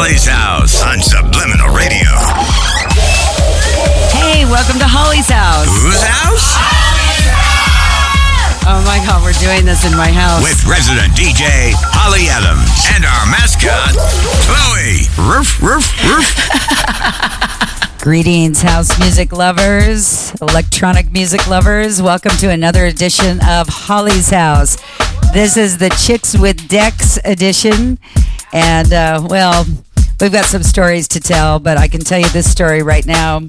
Holly's House on Subliminal Radio. Hey, welcome to Holly's house. Whose house? Holly's House! Oh my God, we're doing this in my house. With resident DJ Holly Adams and our mascot, Chloe. Roof, roof, roof. Greetings, house music lovers, electronic music lovers. Welcome to another edition of Holly's House. This is the Chicks with Decks edition. And, uh, well, we've got some stories to tell, but I can tell you this story right now.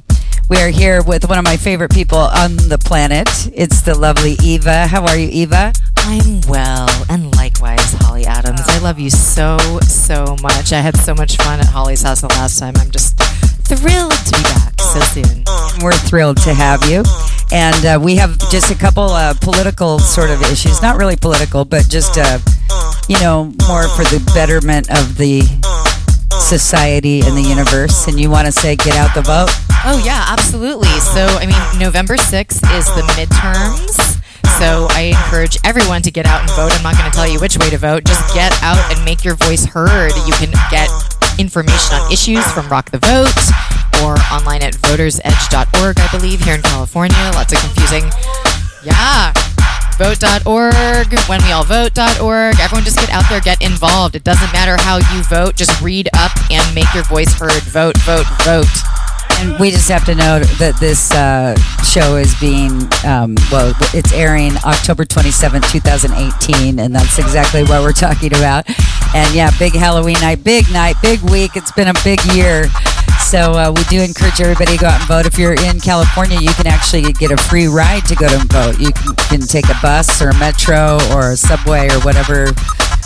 We are here with one of my favorite people on the planet. It's the lovely Eva. How are you, Eva? I'm well, and likewise, Holly Adams. I love you so, so much. I had so much fun at Holly's house the last time. I'm just thrilled to be back so soon. We're thrilled to have you. And uh, we have just a couple uh, political sort of issues. Not really political, but just, uh, you know, more for the betterment of the society and the universe. And you want to say, get out the vote? Oh, yeah, absolutely. So, I mean, November 6th is the midterms. So I encourage everyone to get out and vote. I'm not going to tell you which way to vote. Just get out and make your voice heard. You can get information on issues from Rock the Vote or online at votersedge.org, I believe, here in California. Lots of confusing. Yeah. Vote.org, whenweallvote.org. Everyone just get out there, get involved. It doesn't matter how you vote, just read up and make your voice heard. Vote, vote, vote. And we just have to note that this uh, show is being, um, well, it's airing October 27, 2018, and that's exactly what we're talking about. And yeah, big Halloween night, big night, big week. It's been a big year. So uh, we do encourage everybody to go out and vote. If you're in California, you can actually get a free ride to go to vote. You can, can take a bus or a metro or a subway or whatever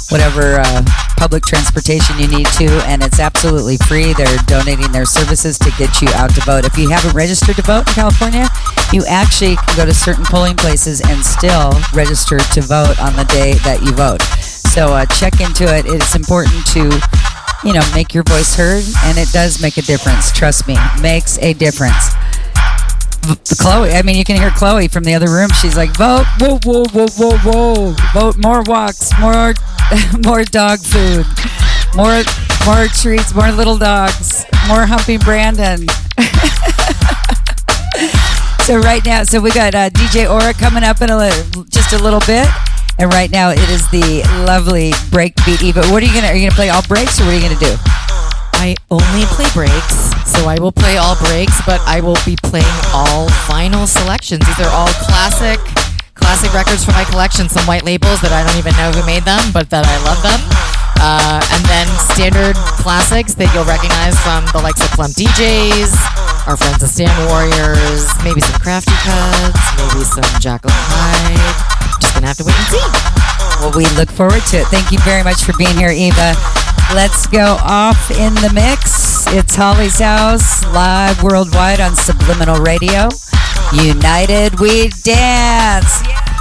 whatever uh, public transportation you need to, and it's absolutely free. They're donating their services to get you out to vote. If you haven't registered to vote in California, you actually can go to certain polling places and still register to vote on the day that you vote. So uh, check into it. It's important to, you know, make your voice heard, and it does make a difference. Trust me, makes a difference. Chloe, I mean, you can hear Chloe from the other room. She's like, vote, whoa, whoa, whoa, whoa, whoa, vote more walks, more, more dog food, more, more treats, more little dogs, more humping Brandon. so right now, so we got uh, DJ Ora coming up in a just a little bit. And right now, it is the lovely breakbeat Eva. What are you gonna? Are you gonna play all breaks, or what are you gonna do? I only play breaks, so I will play all breaks, but I will be playing all vinyl selections. These are all classic, classic records from my collection. Some white labels that I don't even know who made them, but that I love them. Uh, and then standard classics that you'll recognize from the likes of Plump DJs, our friends the Stanton Warriors, maybe some Krafty Kuts, maybe some Jackal Hyde. Just gonna have to wait and see. Well, we look forward to it. Thank you very much for being here, Eva. Let's go off in the mix. It's Holly's House, live worldwide on Subliminal Radio. United we dance. It's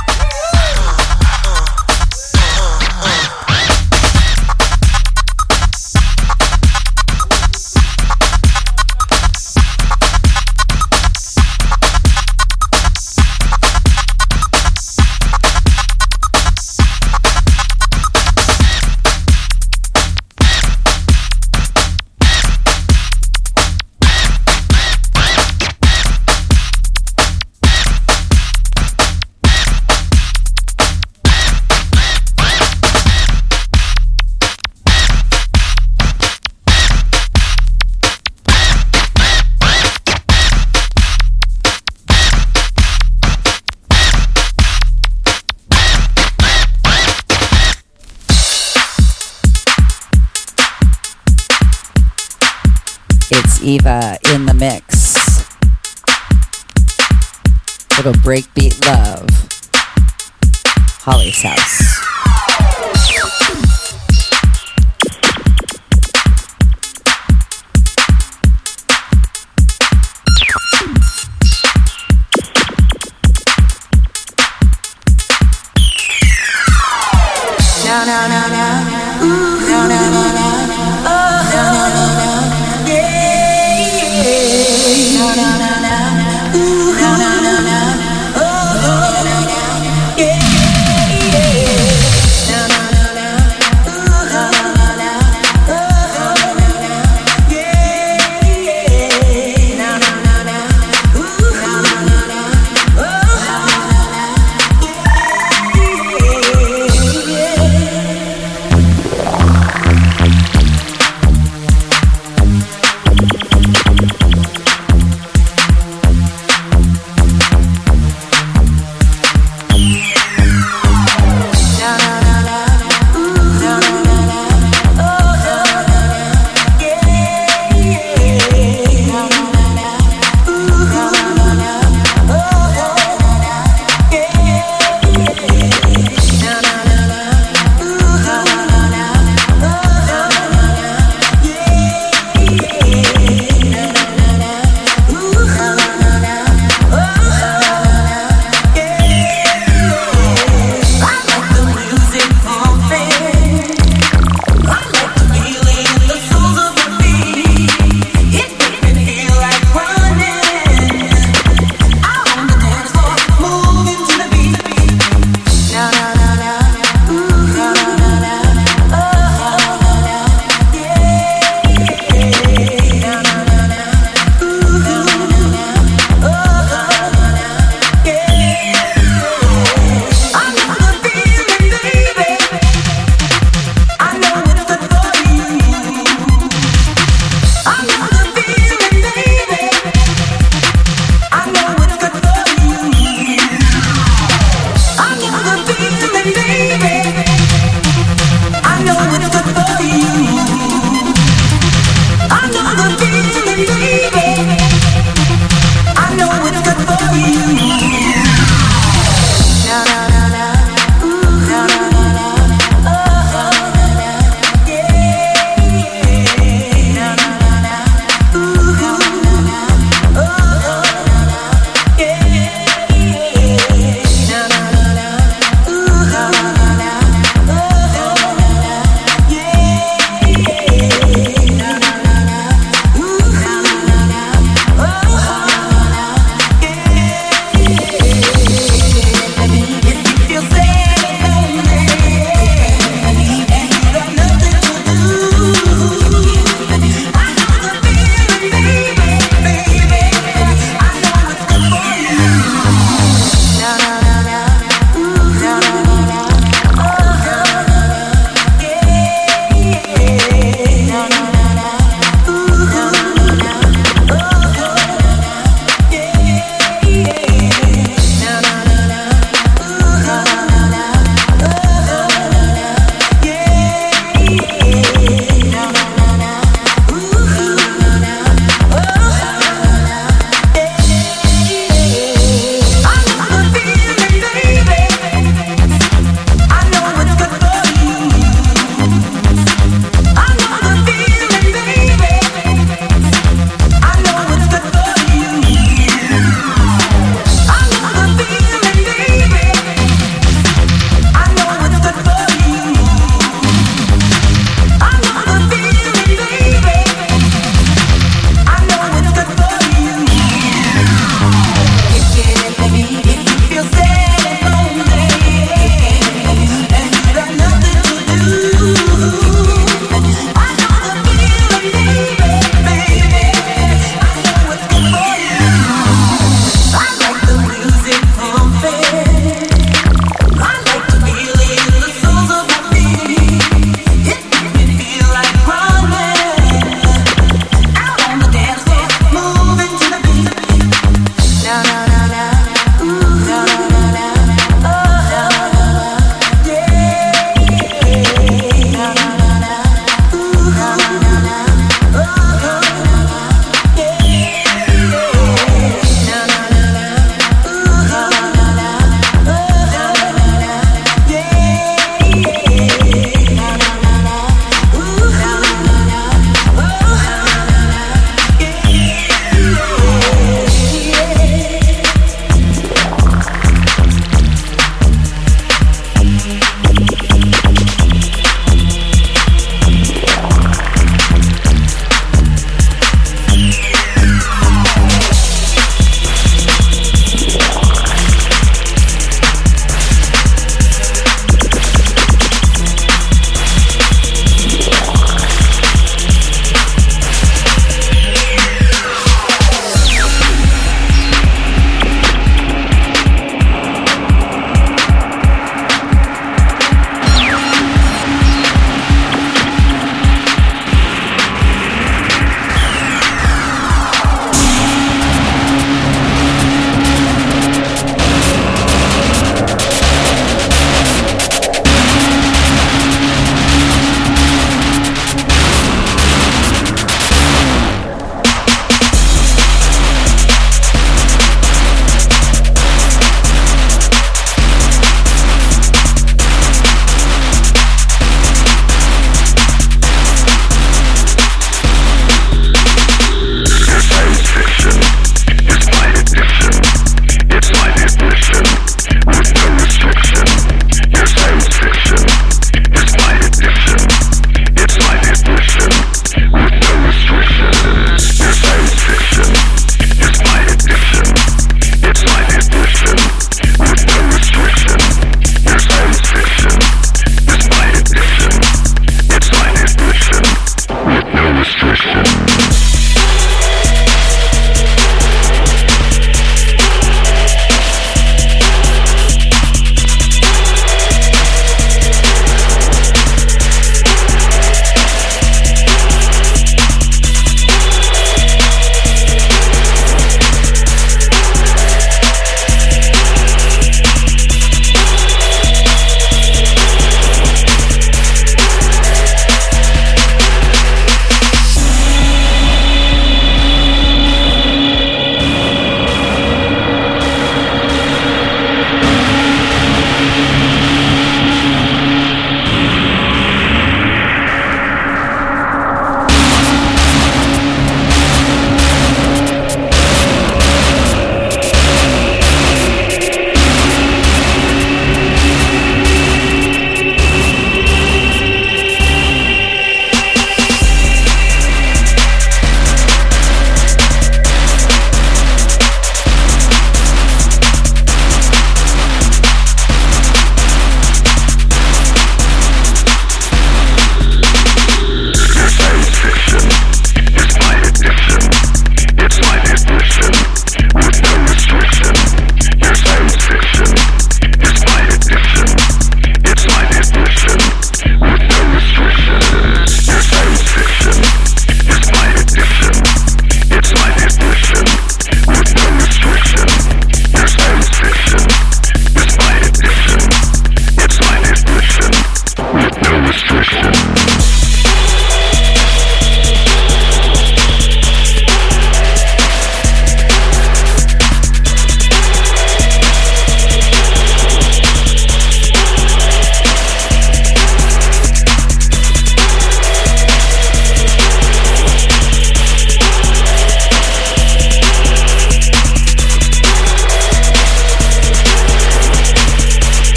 breakbeat love. Holly's house. No, no, no, no. Ooh.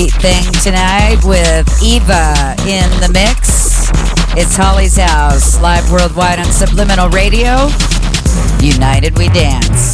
Breakbeat thing tonight with Eva in the mix. It's Holly's House, live worldwide on Subliminal Radio. United we dance.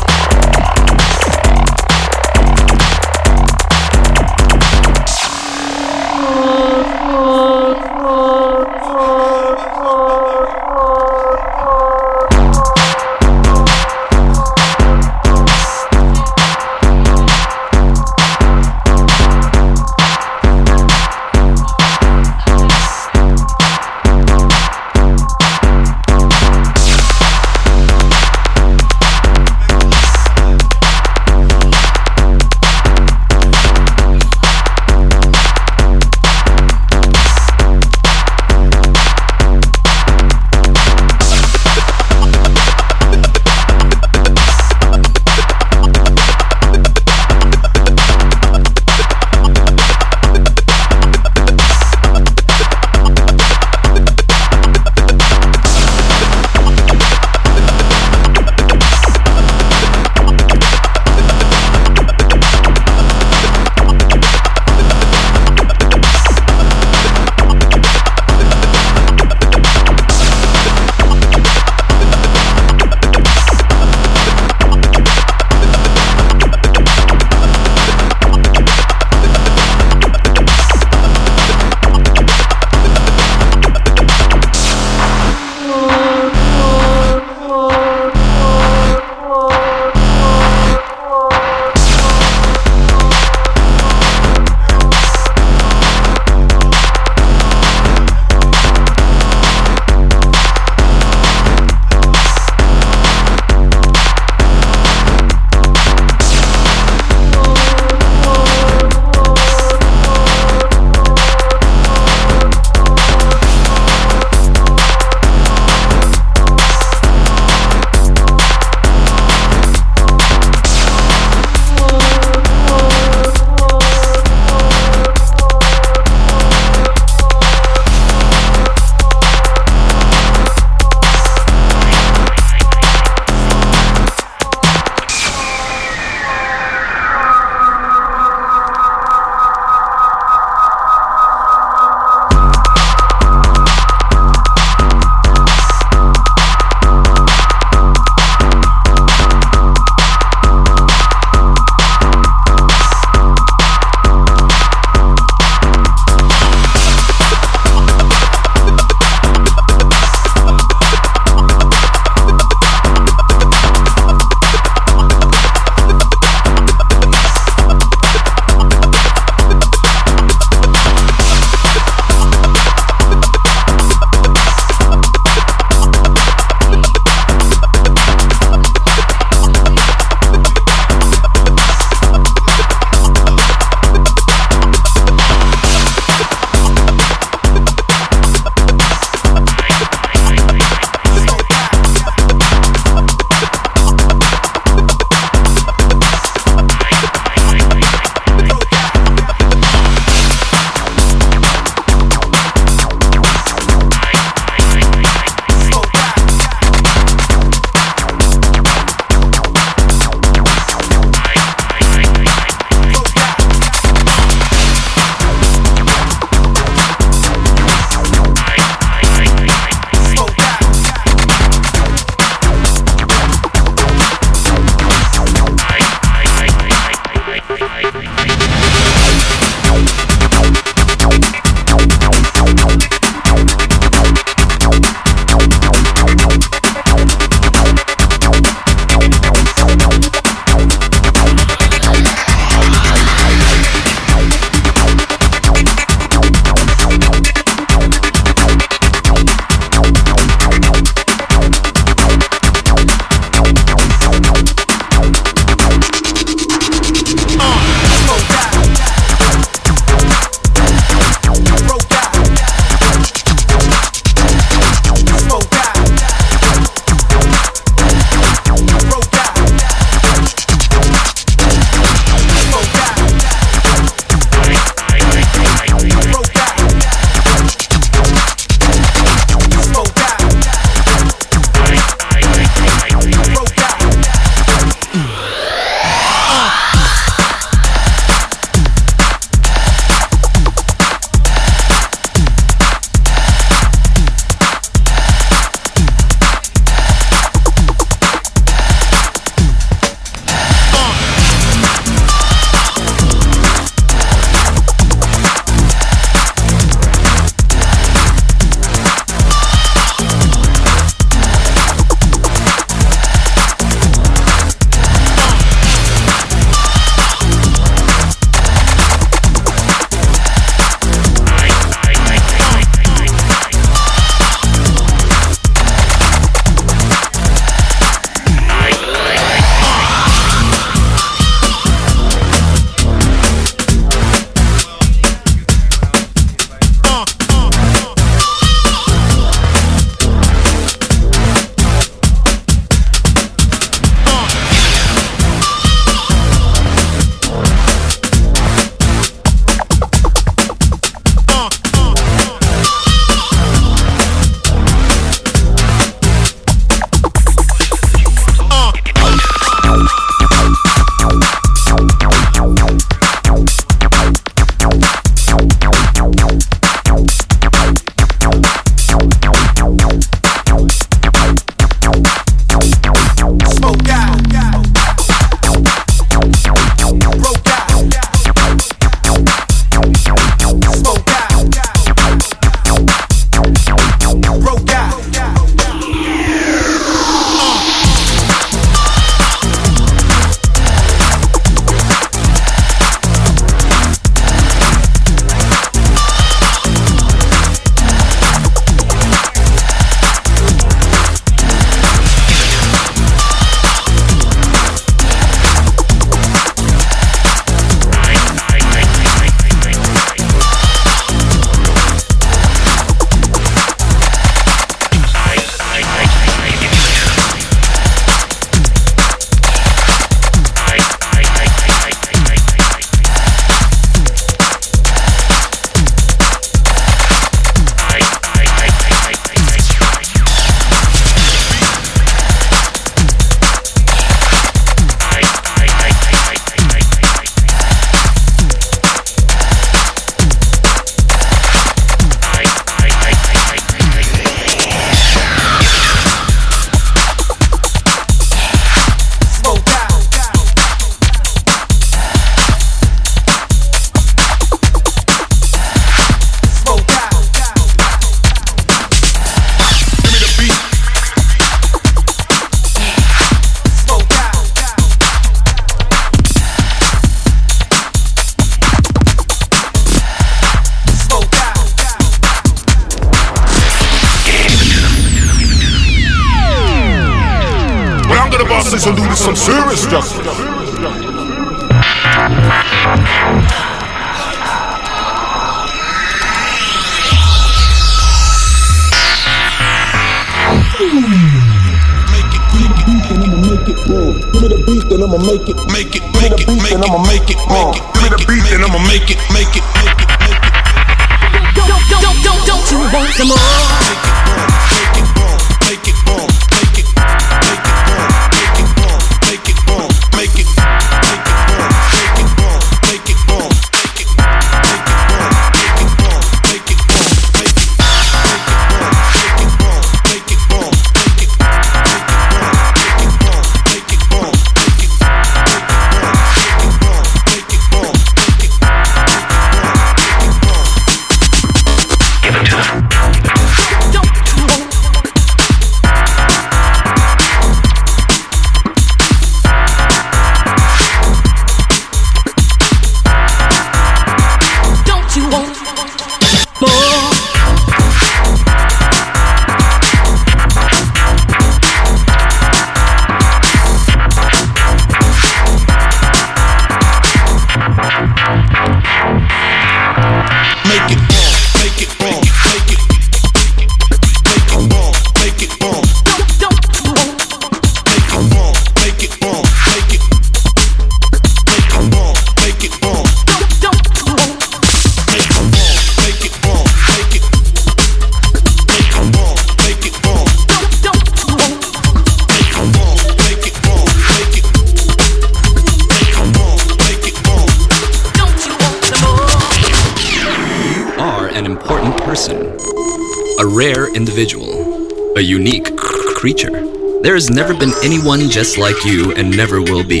anyone just like you and never will be.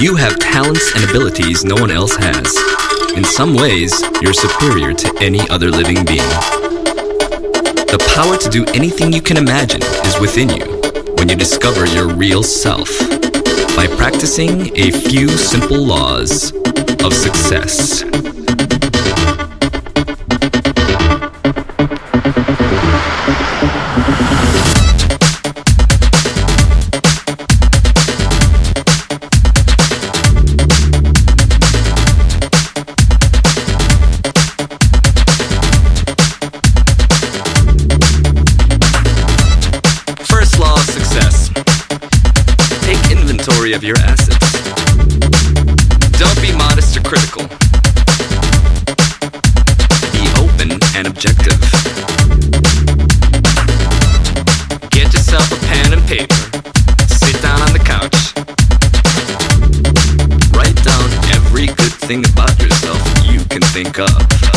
You have talents and abilities no one else has. In some ways, you're superior to any other living being. The power to do anything you can imagine is within you when you discover your real self by practicing a few simple laws of success. think of.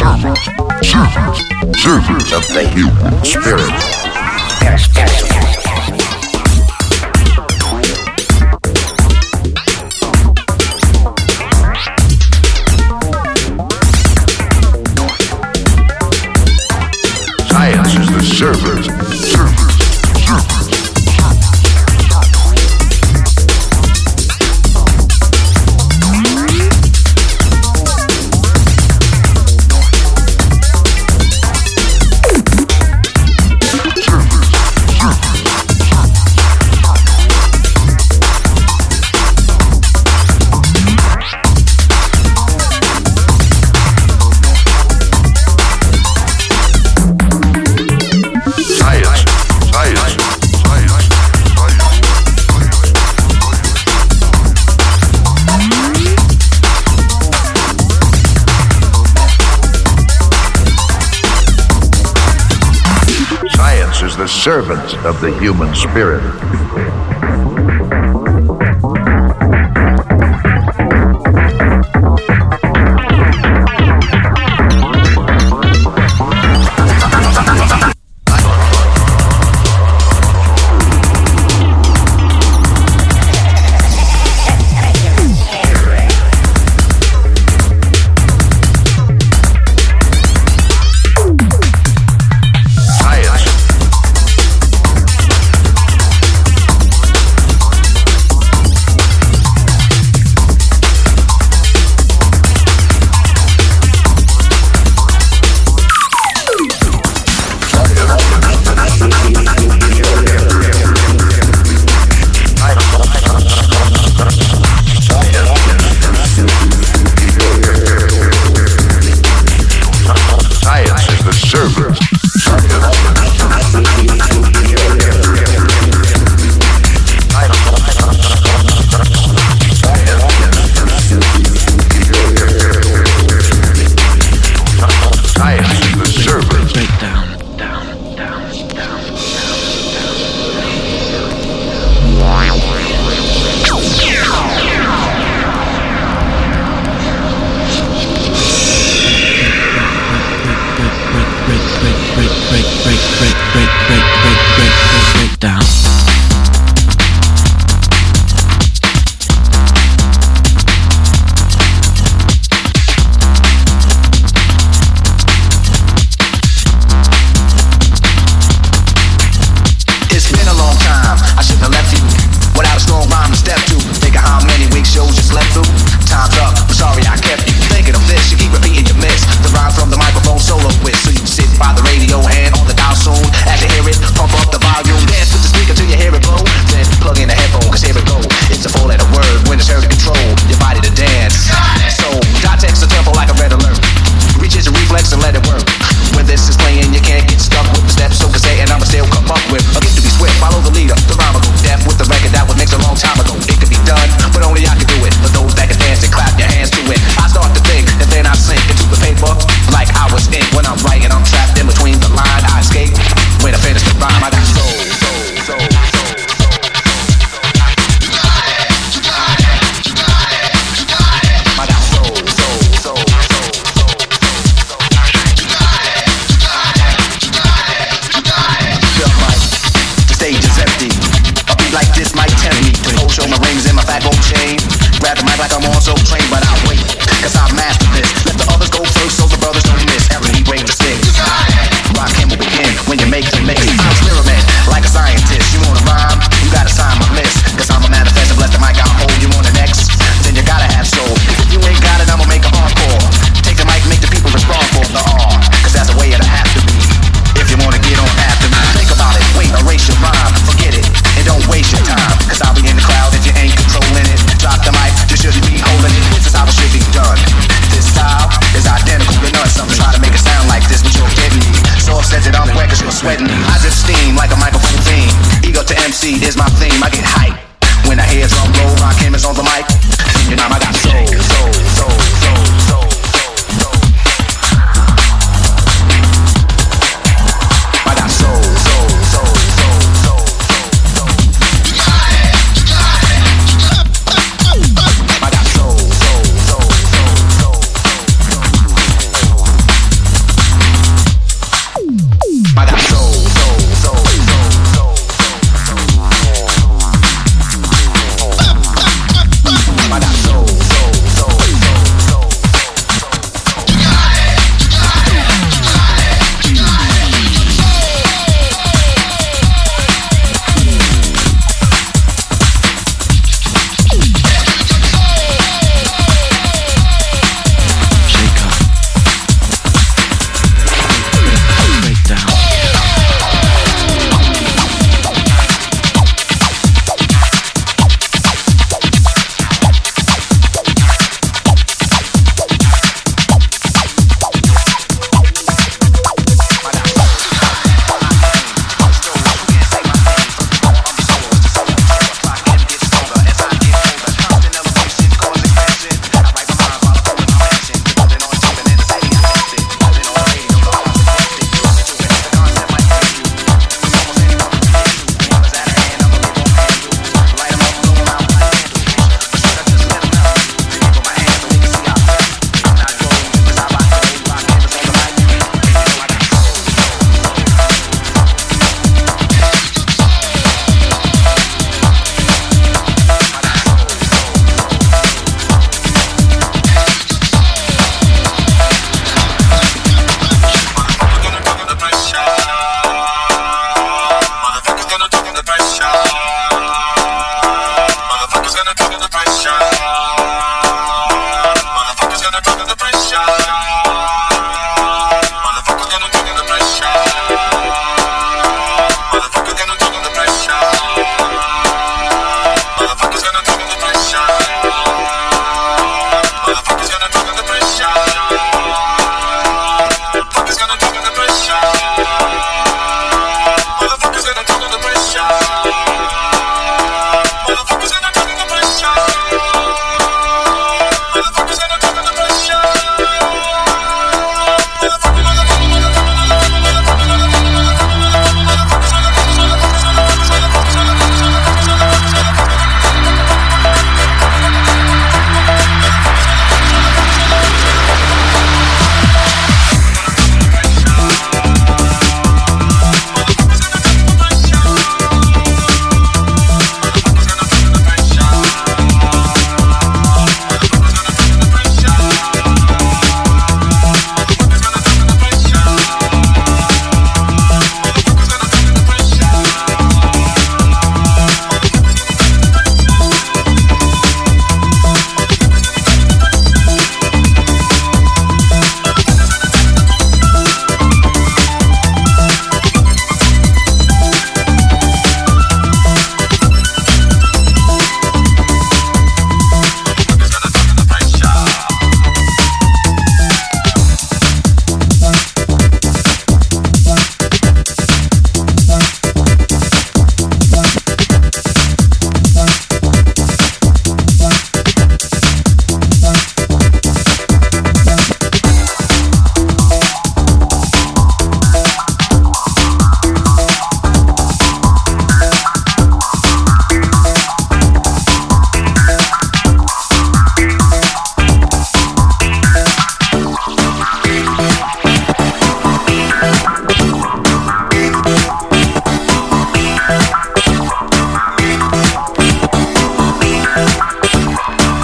servant, servant, servant of the human spirit. the human spirit.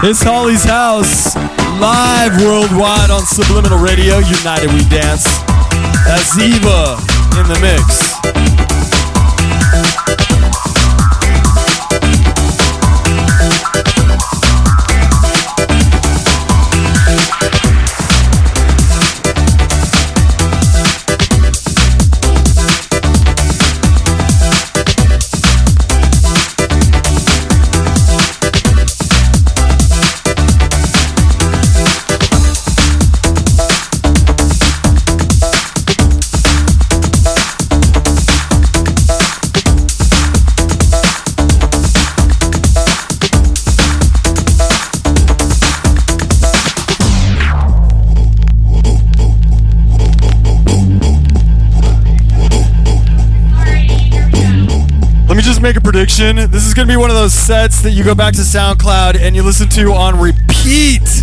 It's Holly's House, live worldwide on Subliminal Radio. United We Dance. That's Eva in the mix. prediction. This is going to be one of those sets that you go back to SoundCloud and you listen to on repeat.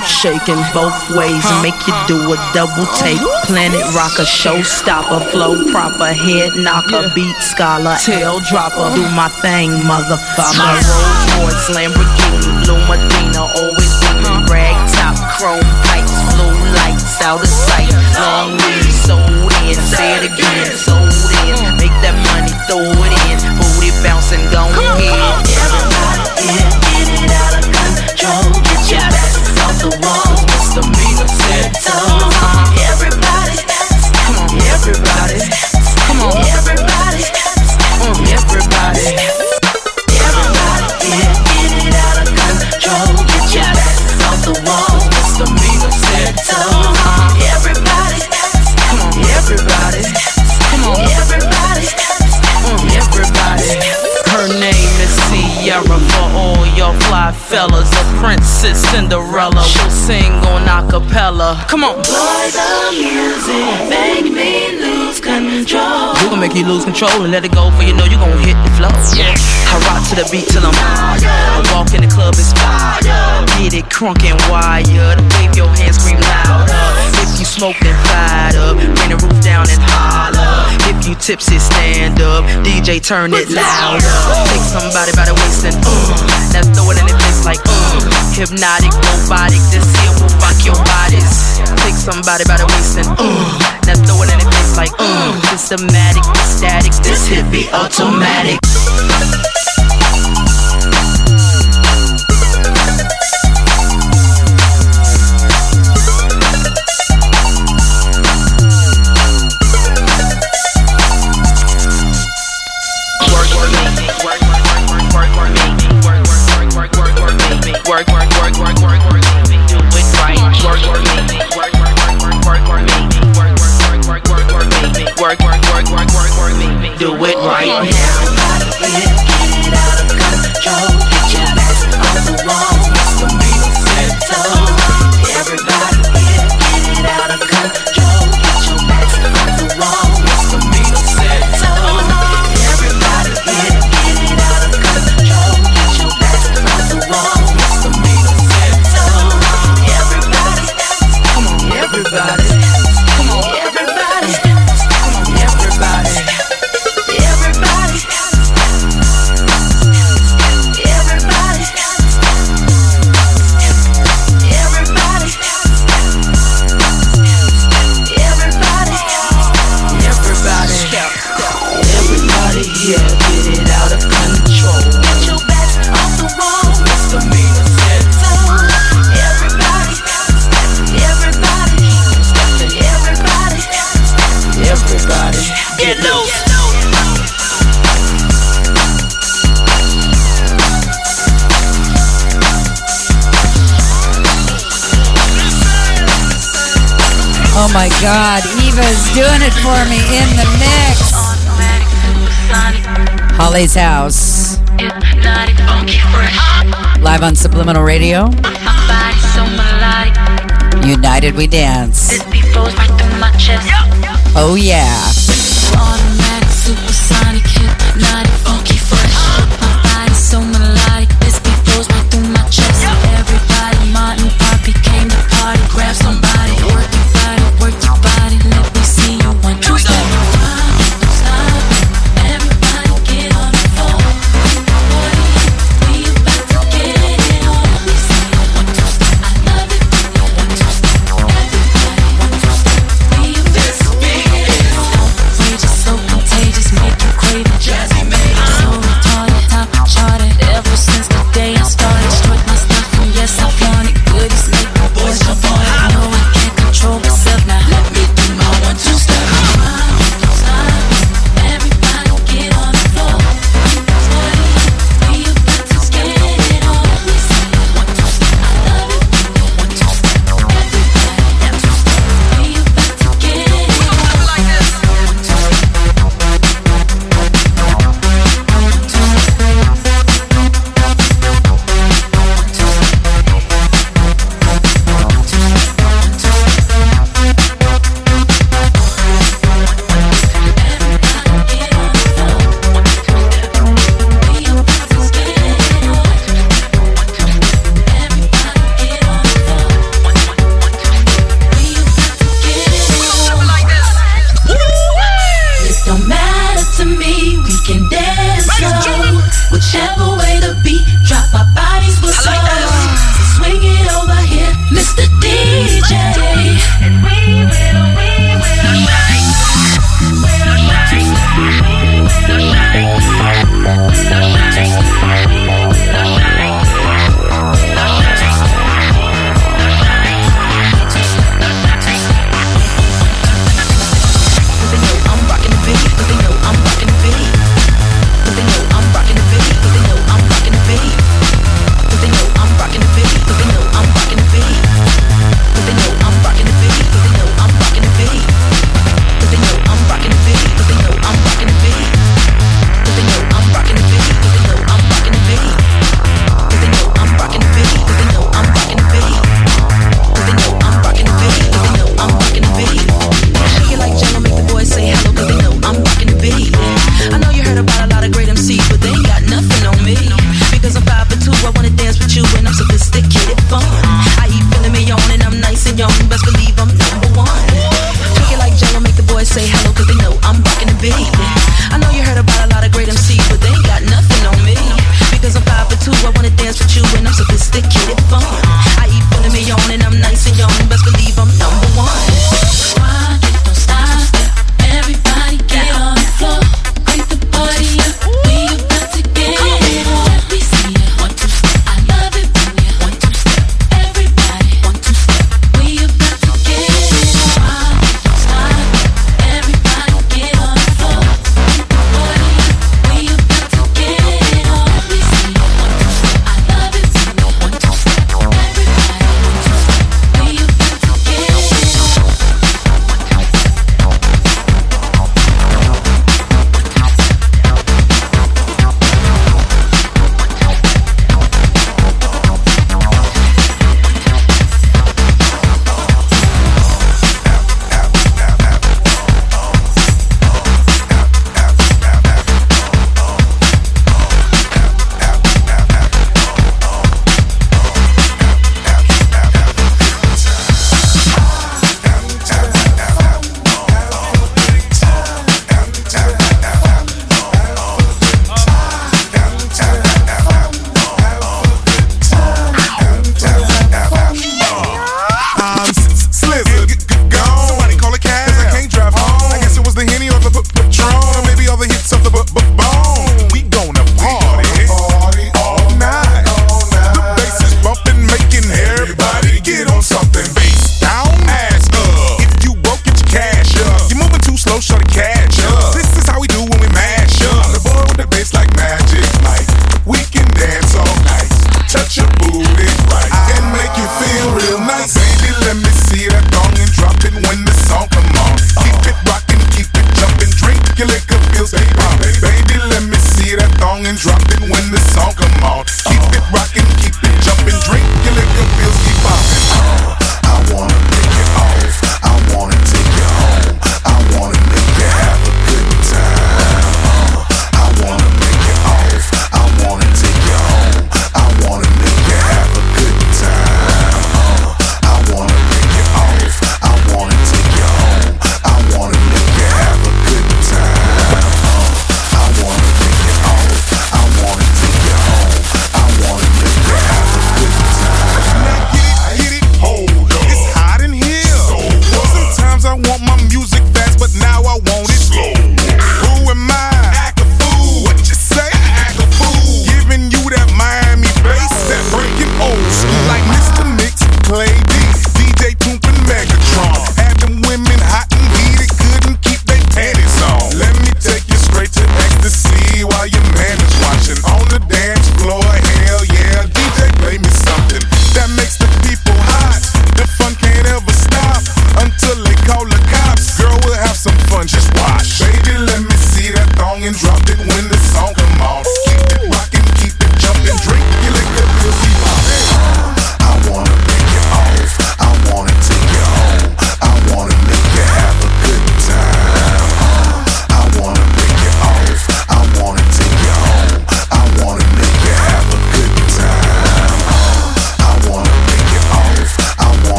Romp shaking both ways, make you do a double take. Planet rocker, showstopper, flow proper, head knocker, beat scholar, tail dropper, do my thing, motherfucker. My Rolls Royce, Lamborghini, Blue Medina, always beaming, rag top, chrome pipes, blue lights, out of sight, long weed, sold in, say it again, sold in, make that money, throw it in, booty bouncing, go ahead. Come on. Boy, the music make me lose control. We gon' make you lose control and let it go for you know you gon' hit the flow. Yeah. I rock to the beat till I'm I walk in the club inspired. Get it crunk and wired. Wave your hands, scream louder. You smoke, then fired up. Bring the roof down and holler. If you tipsy, stand up. DJ, turn it louder. Take somebody by the waist and uh. Now throw it in the place like uh. Hypnotic, robotic. This here will rock your bodies. Take somebody by the waist and uh. Now throw it in the place like uh. Systematic, static. This hit be automatic. Yeah, get it out of control. Get your back off the wall, misdemeanor said so. Everybody, everybody, everybody, everybody, get loose. Oh my God, Eva's doing it for me in the mix. Holly's house. Live on Subliminal Radio. United We Dance. Oh yeah. Hypnotic,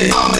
The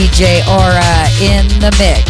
DJ Ora in the mix.